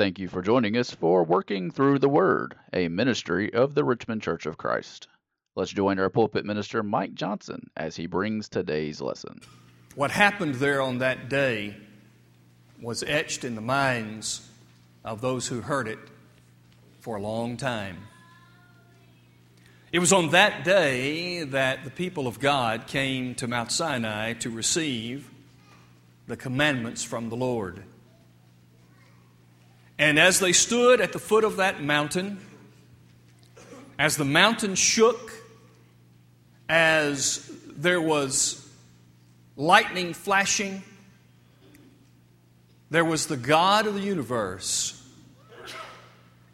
Thank you for joining us for Working Through the Word, a ministry of the Richmond Church of Christ. Let's join our pulpit minister, Mike Johnson, as he brings today's lesson. What happened there on that day was etched in the minds of those who heard it for a long time. It was on that day that the people of God came to Mount Sinai to receive the commandments from the Lord. And as they stood at the foot of that mountain, as the mountain shook, as there was lightning flashing, there was the God of the universe.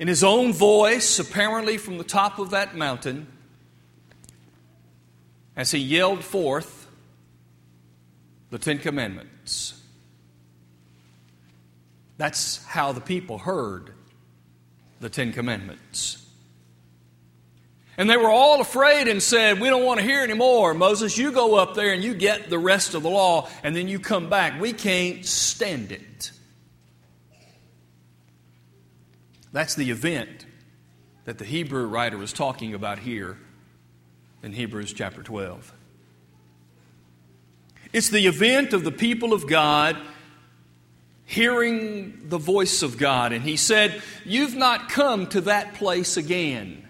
In his own voice, apparently from the top of that mountain, as he yelled forth the Ten Commandments. That's how the people heard the Ten Commandments. And they were all afraid and said, We don't want to hear anymore. Moses, you go up there and you get the rest of the law, and then you come back. We can't stand it. That's the event that the Hebrew writer is talking about here in Hebrews chapter 12. It's the event of the people of God hearing the voice of God. And he said, You've not come to that place again.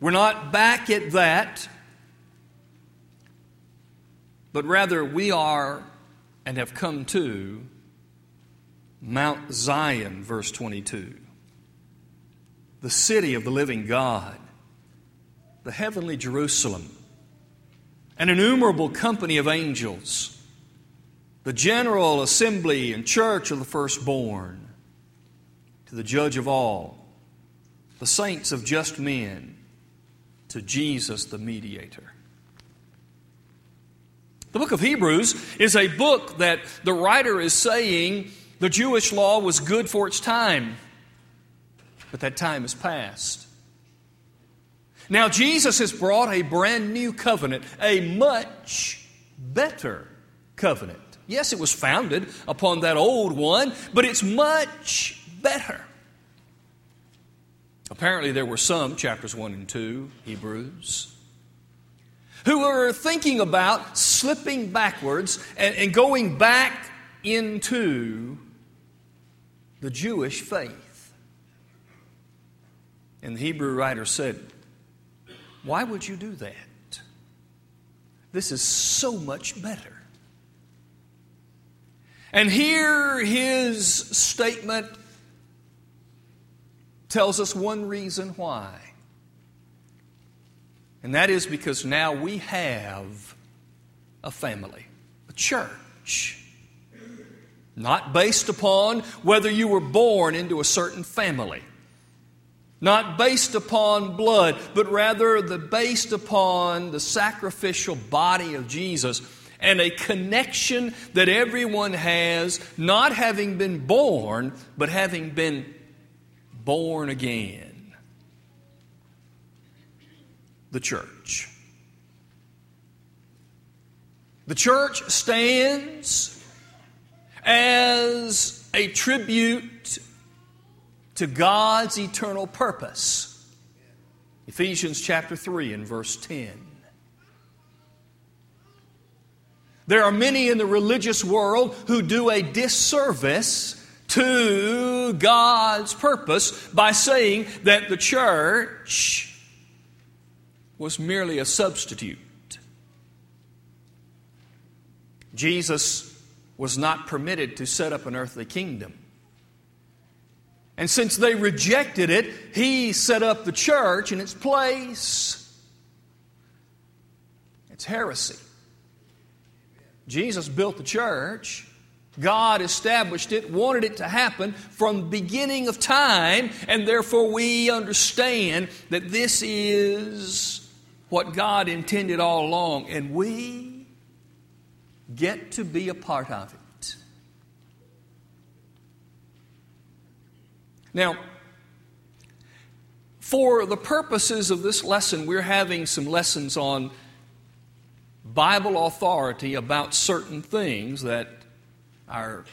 We're not back at that, but rather we are and have come to Mount Zion, verse 22, the city of the living God, the heavenly Jerusalem, an innumerable company of angels the general assembly and church of the firstborn, to the judge of all, the saints of just men, to Jesus the mediator. The book of Hebrews is a book that the writer is saying the Jewish law was good for its time, but that time has passed. Now, Jesus has brought a brand new covenant, a much better covenant. Yes, it was founded upon that old one, but it's much better. Apparently, there were some, chapters 1 and 2, Hebrews, who were thinking about slipping backwards and, and going back into the Jewish faith. And the Hebrew writer said, Why would you do that? This is so much better. And here his statement tells us one reason why. And that is because now we have a family, a church. Not based upon whether you were born into a certain family. Not based upon blood, but rather the based upon the sacrificial body of Jesus and a connection that everyone has, not having been born, but having been born again. The church. The church stands as a tribute to God's eternal purpose. Ephesians chapter 3 and verse 10. There are many in the religious world who do a disservice to God's purpose by saying that the church was merely a substitute. Jesus was not permitted to set up an earthly kingdom. And since they rejected it, he set up the church in its place. It's heresy. Jesus built the church. God established it, wanted it to happen from the beginning of time, and therefore we understand that this is what God intended all along, and we get to be a part of it. Now, for the purposes of this lesson, we're having some lessons on Bible authority about certain things that our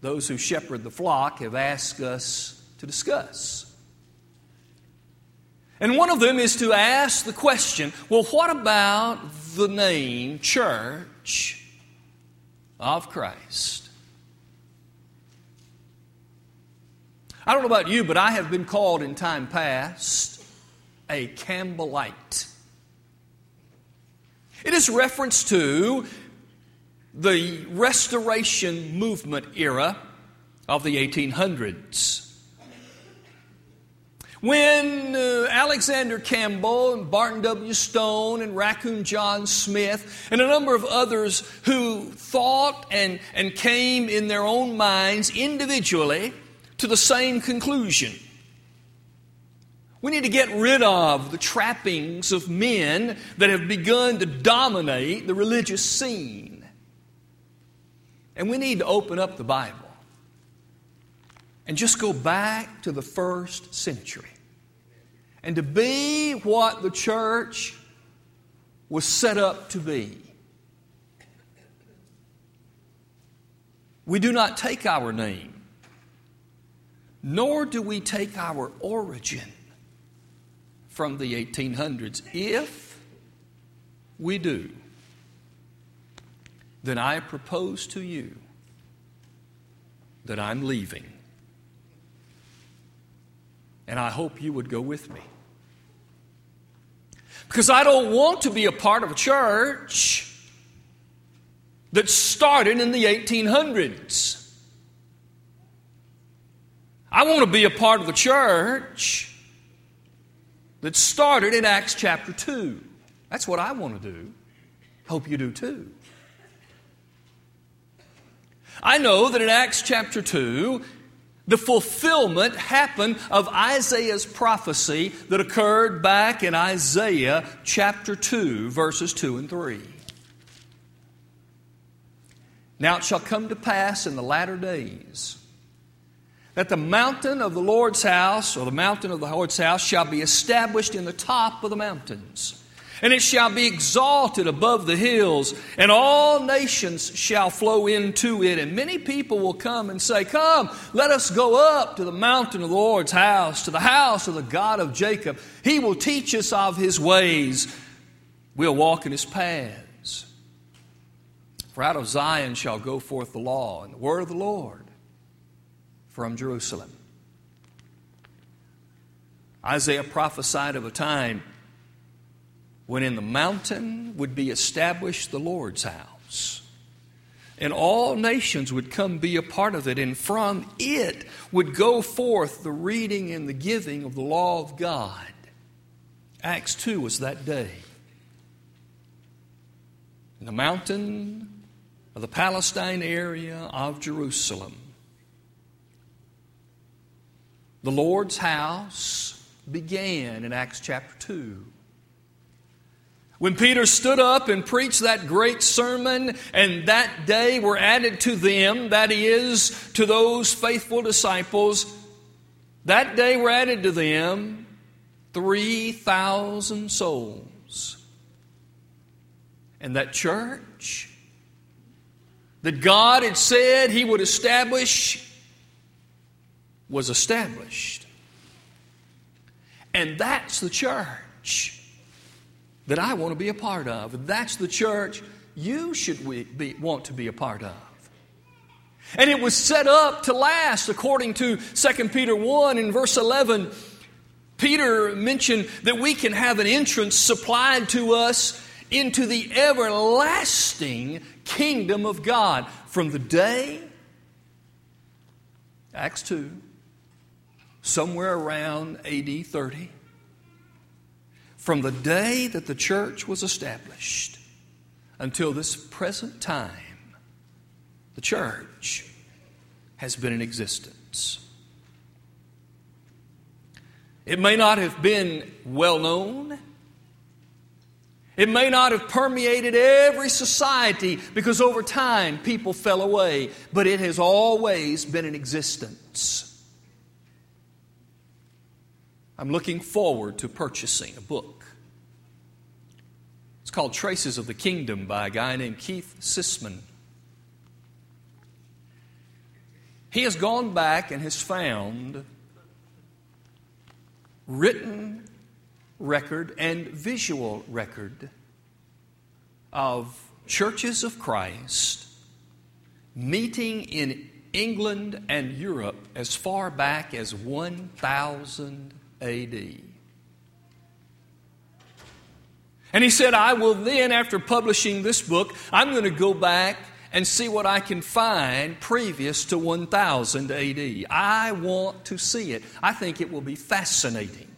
those who shepherd the flock have asked us to discuss. And one of them is to ask the question well, what about the name Church of Christ? I don't know about you, but I have been called in time past a Campbellite. It is reference to the Restoration Movement era of the 1800s. When uh, Alexander Campbell and Barton W. Stone and Raccoon John Smith and a number of others who thought and, and came in their own minds individually to the same conclusion. We need to get rid of the trappings of men that have begun to dominate the religious scene. And we need to open up the Bible and just go back to the first century and to be what the church was set up to be. We do not take our name, nor do we take our origin from the 1800s. If we do, then I propose to you that I'm leaving. And I hope you would go with me. Because I don't want to be a part of a church that started in the 1800s. I want to be a part of the church that started in Acts chapter 2. That's what I want to do. Hope you do too. I know that in Acts chapter 2, the fulfillment happened of Isaiah's prophecy that occurred back in Isaiah chapter 2, verses 2 and 3. Now it shall come to pass in the latter days that the mountain of the Lord's house, or the mountain of the Lord's house, shall be established in the top of the mountains and it shall be exalted above the hills, and all nations shall flow into it. And many people will come and say, Come, let us go up to the mountain of the Lord's house, to the house of the God of Jacob. He will teach us of his ways. We'll walk in his paths. For out of Zion shall go forth the law and the word of the Lord from Jerusalem. Isaiah prophesied of a time when in the mountain would be established the Lord's house. And all nations would come be a part of it, and from it would go forth the reading and the giving of the law of God. Acts 2 was that day. In the mountain of the Palestine area of Jerusalem, the Lord's house began in Acts chapter 2. When Peter stood up and preached that great sermon, and that day were added to them, that is, to those faithful disciples, that day were added to them 3,000 souls. And that church that God had said He would establish was established. And that's the church that I want to be a part of. That's the church you should be, want to be a part of. And it was set up to last according to 2 Peter 1 in verse 11. Peter mentioned that we can have an entrance supplied to us into the everlasting kingdom of God from the day, Acts 2, somewhere around AD 30 from the day that the church was established until this present time, the church has been in existence. It may not have been well known. It may not have permeated every society because over time people fell away, but it has always been in existence. I'm looking forward to purchasing a book. It's called Traces of the Kingdom by a guy named Keith Sisman. he has gone back and has found written record and visual record of churches of Christ meeting in England and Europe as far back as 1000 AD. And he said, I will then, after publishing this book, I'm going to go back and see what I can find previous to 1000 AD. I want to see it. I think it will be fascinating.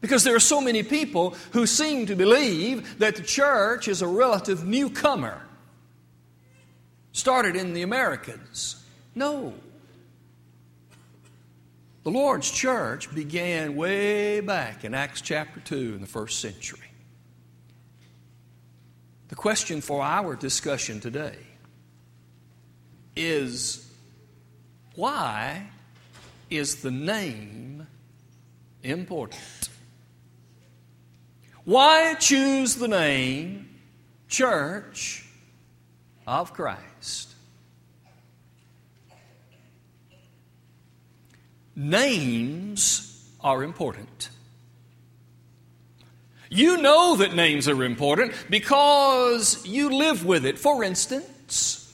Because there are so many people who seem to believe that the church is a relative newcomer, started in the Americans. No. The Lord's church began way back in Acts chapter 2 in the first century. The question for our discussion today is why is the name important? Why choose the name Church of Christ? Names are important. You know that names are important because you live with it. For instance,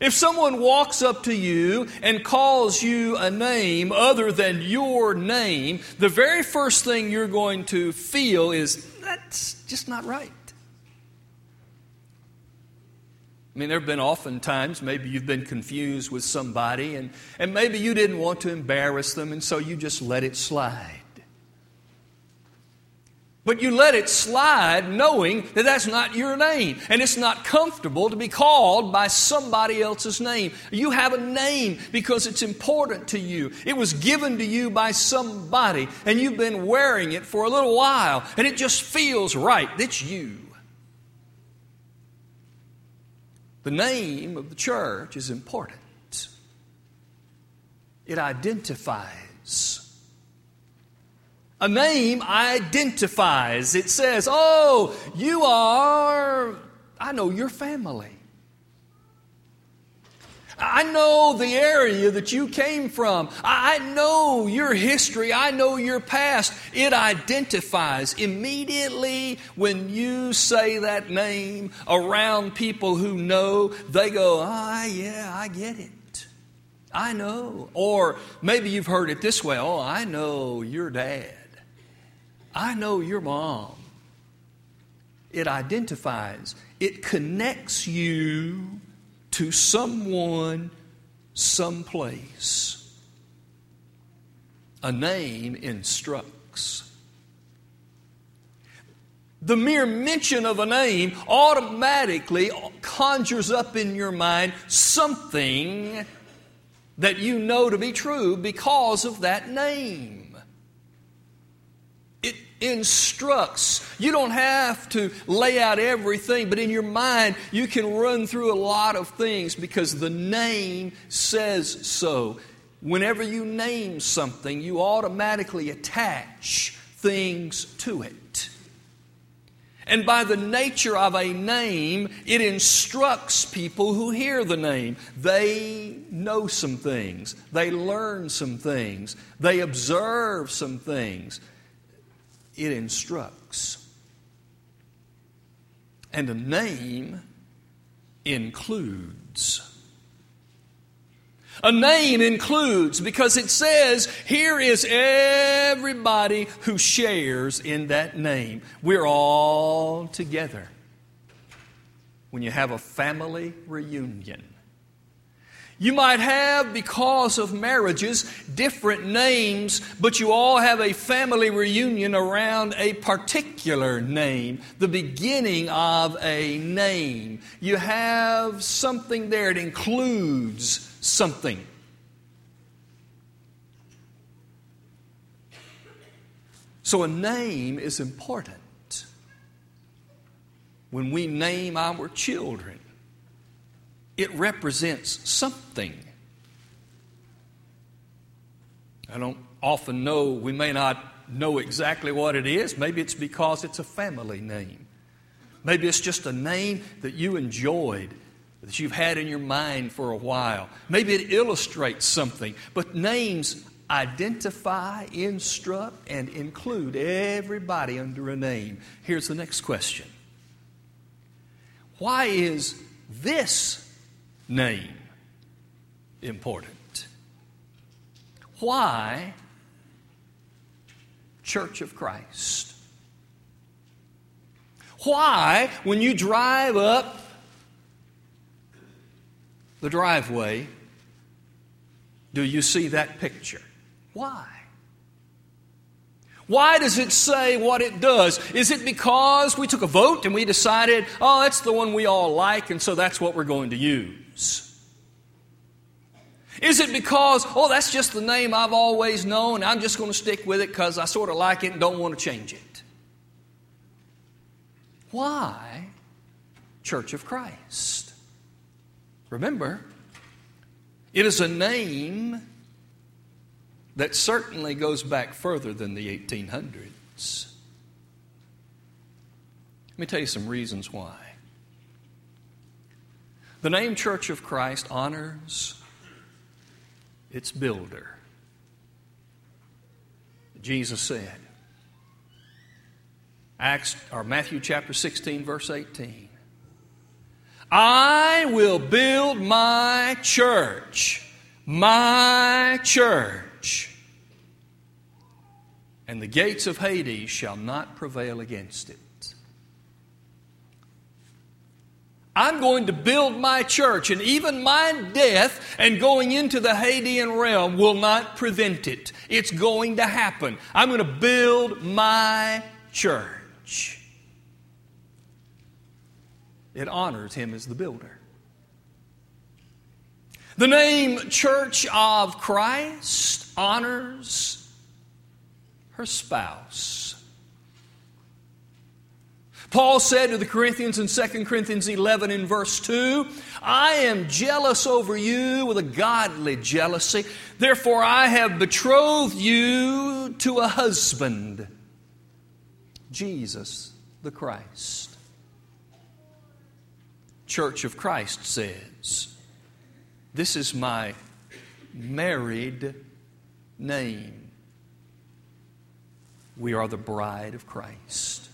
if someone walks up to you and calls you a name other than your name, the very first thing you're going to feel is that's just not right. I mean, there have been often times maybe you've been confused with somebody and, and maybe you didn't want to embarrass them and so you just let it slide. But you let it slide knowing that that's not your name. And it's not comfortable to be called by somebody else's name. You have a name because it's important to you. It was given to you by somebody, and you've been wearing it for a little while, and it just feels right. It's you. The name of the church is important, it identifies a name identifies. It says, Oh, you are, I know your family. I know the area that you came from. I know your history. I know your past. It identifies immediately when you say that name around people who know, they go, Ah, yeah, I get it. I know. Or maybe you've heard it this way Oh, I know your dad. I know your mom. It identifies, it connects you to someone, someplace. A name instructs. The mere mention of a name automatically conjures up in your mind something that you know to be true because of that name instructs. You don't have to lay out everything, but in your mind, you can run through a lot of things because the name says so. Whenever you name something, you automatically attach things to it. And by the nature of a name, it instructs people who hear the name. They know some things, they learn some things, they observe some things it instructs. And a name includes. A name includes because it says, here is everybody who shares in that name. We're all together. When you have a family reunion, you might have, because of marriages, different names, but you all have a family reunion around a particular name, the beginning of a name. You have something there, it includes something. So a name is important. When we name our children, it represents something. I don't often know, we may not know exactly what it is. Maybe it's because it's a family name. Maybe it's just a name that you enjoyed that you've had in your mind for a while. Maybe it illustrates something, but names identify, instruct, and include everybody under a name. Here's the next question Why is this name important? Why Church of Christ? Why, when you drive up the driveway, do you see that picture? Why? Why does it say what it does? Is it because we took a vote and we decided, oh, that's the one we all like, and so that's what we're going to use? Is it because, oh, that's just the name I've always known, I'm just going to stick with it because I sort of like it and don't want to change it? Why Church of Christ? Remember, it is a name that certainly goes back further than the 1800s. Let me tell you some reasons why. The name Church of Christ honors its builder. Jesus said, Acts or Matthew chapter 16 verse 18. I will build my church, my church, and the gates of Hades shall not prevail against it. I'm going to build my church, and even my death and going into the Hadean realm will not prevent it. It's going to happen. I'm going to build my church. It honors him as the builder. The name Church of Christ honors her spouse. Paul said to the Corinthians in 2 Corinthians 11 in verse 2, I am jealous over you with a godly jealousy. Therefore, I have betrothed you to a husband, Jesus the Christ. Church of Christ says, This is my married name. We are the bride of Christ.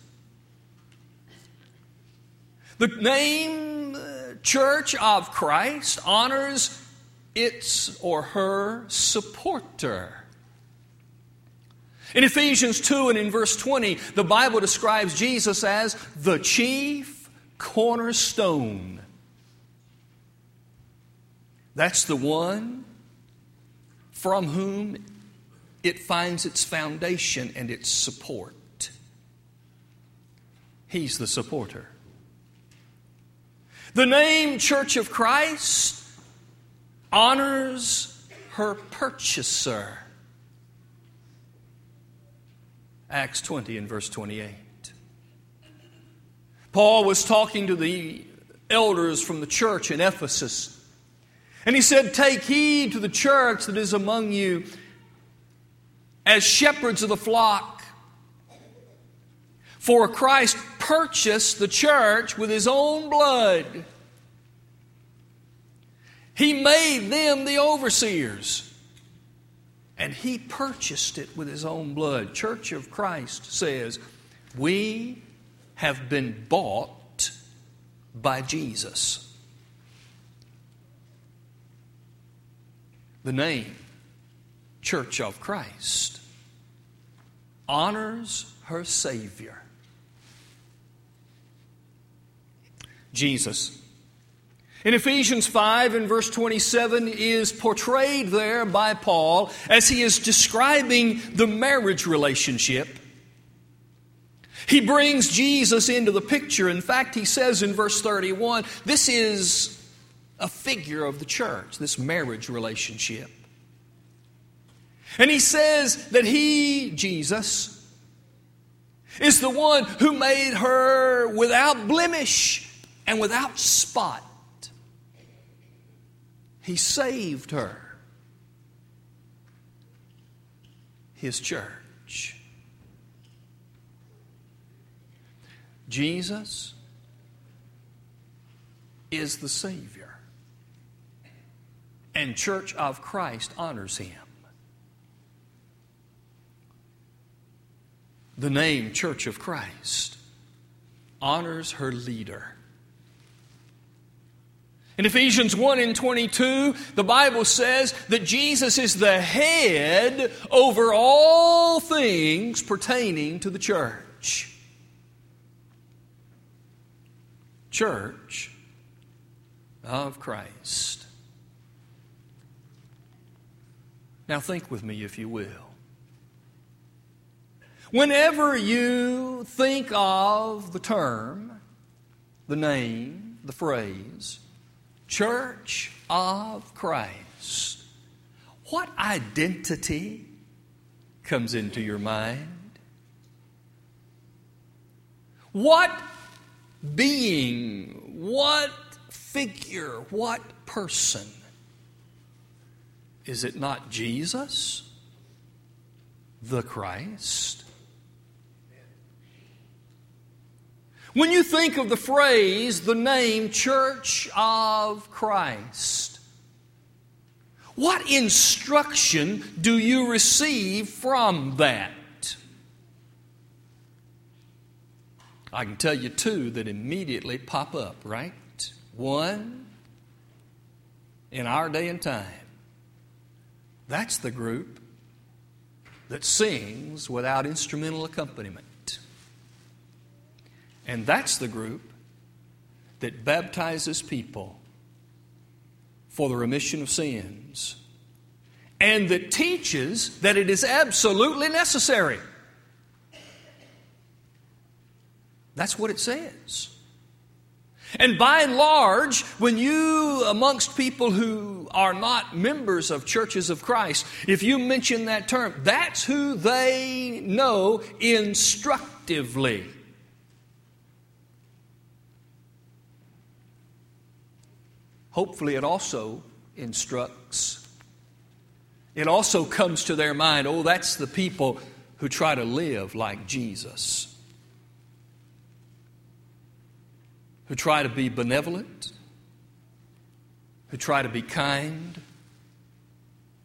The name uh, Church of Christ honors its or her supporter. In Ephesians 2 and in verse 20, the Bible describes Jesus as the chief cornerstone. That's the one from whom it finds its foundation and its support. He's the supporter. The name Church of Christ honors her purchaser. Acts 20 and verse 28. Paul was talking to the elders from the church in Ephesus. And he said, Take heed to the church that is among you as shepherds of the flock. For Christ purchased the church with his own blood. He made them the overseers. And he purchased it with his own blood. Church of Christ says, We have been bought by Jesus. The name Church of Christ honors her Savior. Jesus. In Ephesians 5 and verse 27 is portrayed there by Paul as he is describing the marriage relationship he brings Jesus into the picture. In fact, he says in verse 31 this is a figure of the church, this marriage relationship. And he says that he, Jesus, is the one who made her without blemish and without spot. He saved her, his church. Jesus is the Savior. And Church of Christ honors him. The name Church of Christ honors her leader. In Ephesians 1 and 22, the Bible says that Jesus is the head over all things pertaining to the church. Church of Christ. Now, think with me, if you will. Whenever you think of the term, the name, the phrase, Church of Christ, what identity comes into your mind? What being, what figure, what person? Is it not Jesus, the Christ? When you think of the phrase, the name Church of Christ, what instruction do you receive from that? I can tell you two that immediately pop up, right? One, in our day and time, that's the group that sings without instrumental accompaniment. And that's the group that baptizes people for the remission of sins and that teaches that it is absolutely necessary. That's what it says. And by and large, when you, amongst people who are not members of churches of Christ, if you mention that term, that's who they know instructively. Hopefully it also instructs. It also comes to their mind oh, that's the people who try to live like Jesus, who try to be benevolent, who try to be kind,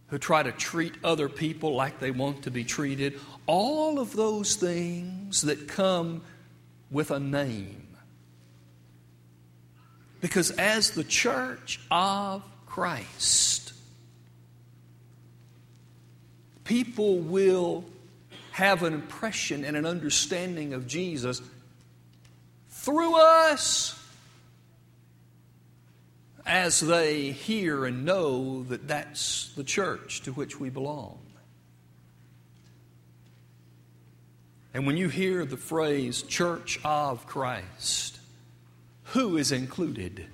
who try to treat other people like they want to be treated. All of those things that come with a name. Because as the church of Christ, people will have an impression and an understanding of Jesus through us as they hear and know that that's the church to which we belong. And when you hear the phrase church of Christ, who is included.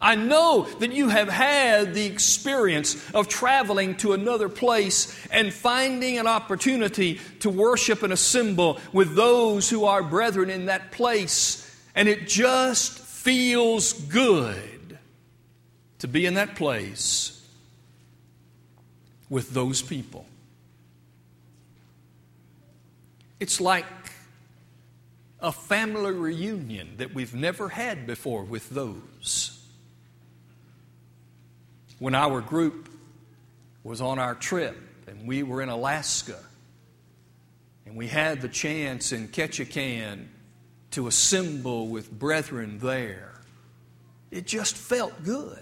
I know that you have had the experience of traveling to another place and finding an opportunity to worship and assemble with those who are brethren in that place, and it just feels good to be in that place with those people. It's like a family reunion that we've never had before with those. When our group was on our trip and we were in Alaska and we had the chance in Ketchikan to assemble with brethren there, it just felt good.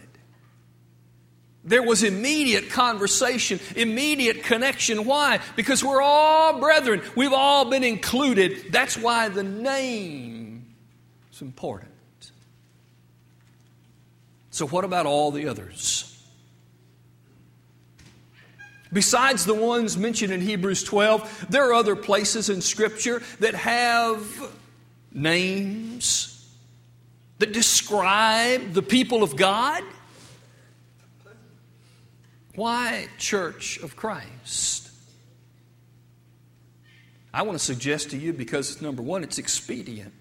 There was immediate conversation, immediate connection. Why? Because we're all brethren. We've all been included. That's why the name is important. So, what about all the others? Besides the ones mentioned in Hebrews 12, there are other places in Scripture that have names that describe the people of God. Why Church of Christ? I want to suggest to you because, number one, it's expedient.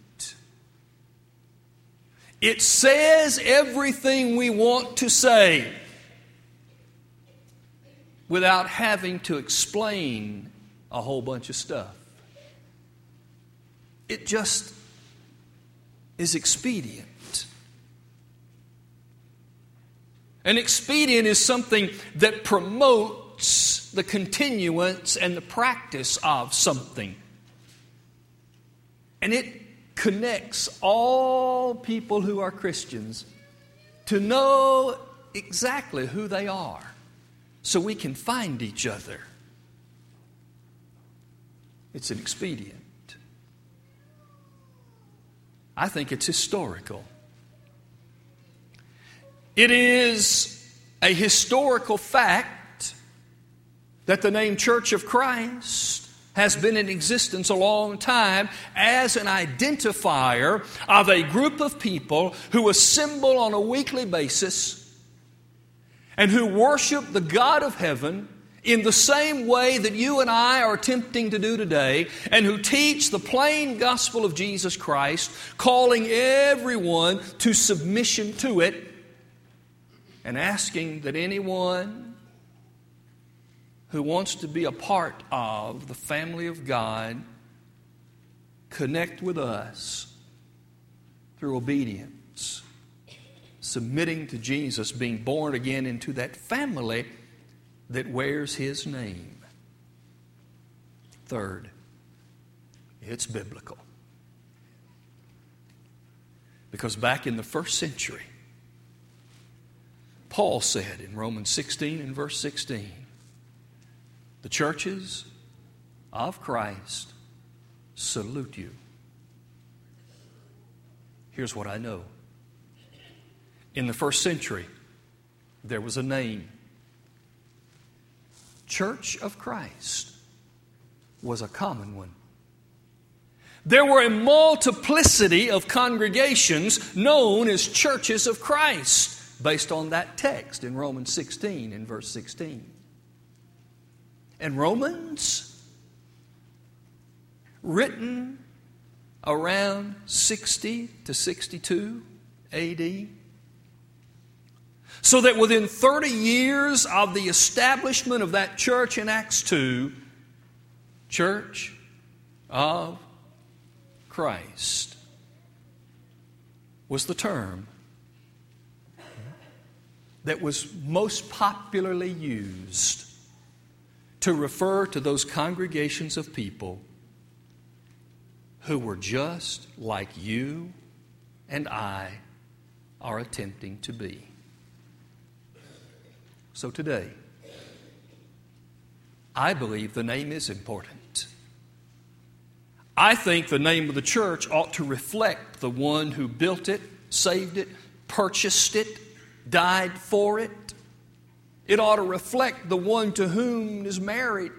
It says everything we want to say without having to explain a whole bunch of stuff. It just is expedient. An expedient is something that promotes the continuance and the practice of something. And it connects all people who are Christians to know exactly who they are so we can find each other. It's an expedient. I think it's historical. It is a historical fact that the name Church of Christ has been in existence a long time as an identifier of a group of people who assemble on a weekly basis and who worship the God of heaven in the same way that you and I are attempting to do today, and who teach the plain gospel of Jesus Christ, calling everyone to submission to it, and asking that anyone who wants to be a part of the family of God connect with us through obedience, submitting to Jesus, being born again into that family that wears his name. Third, it's biblical. Because back in the first century, Paul said in Romans 16 and verse 16, the churches of Christ salute you. Here's what I know. In the first century, there was a name Church of Christ was a common one. There were a multiplicity of congregations known as churches of Christ based on that text in Romans 16 in verse 16. And Romans, written around 60 to 62 AD, so that within 30 years of the establishment of that church in Acts 2, Church of Christ was the term that was most popularly used to refer to those congregations of people who were just like you and I are attempting to be. So today, I believe the name is important. I think the name of the church ought to reflect the one who built it, saved it, purchased it, died for it. It ought to reflect the one to whom is married,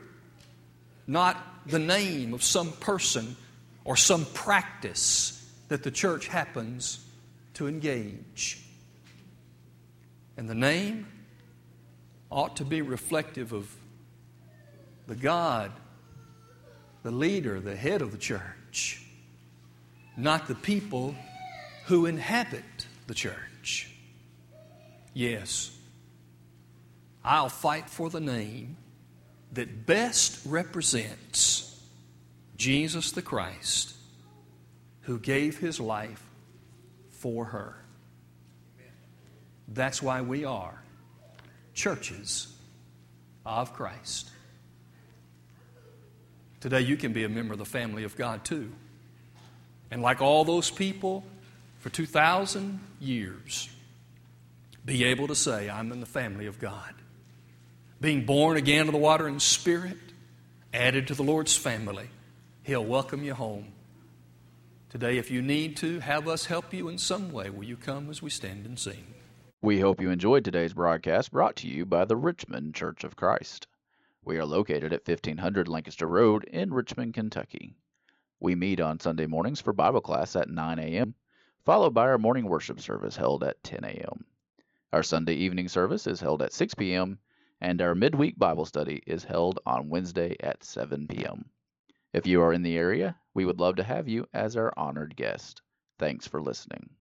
not the name of some person or some practice that the church happens to engage. And the name ought to be reflective of the God, the leader, the head of the church, not the people who inhabit the church. Yes, I'll fight for the name that best represents Jesus the Christ who gave his life for her. That's why we are churches of Christ. Today, you can be a member of the family of God too. And like all those people for 2,000 years, be able to say, I'm in the family of God. Being born again of the water and spirit, added to the Lord's family, He'll welcome you home. Today, if you need to have us help you in some way, will you come as we stand and sing? We hope you enjoyed today's broadcast brought to you by the Richmond Church of Christ. We are located at 1500 Lancaster Road in Richmond, Kentucky. We meet on Sunday mornings for Bible class at 9 a.m., followed by our morning worship service held at 10 a.m. Our Sunday evening service is held at 6 p.m., and our midweek Bible study is held on Wednesday at 7 p.m. If you are in the area, we would love to have you as our honored guest. Thanks for listening.